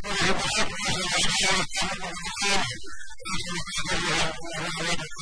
который его можно возвращать к тому,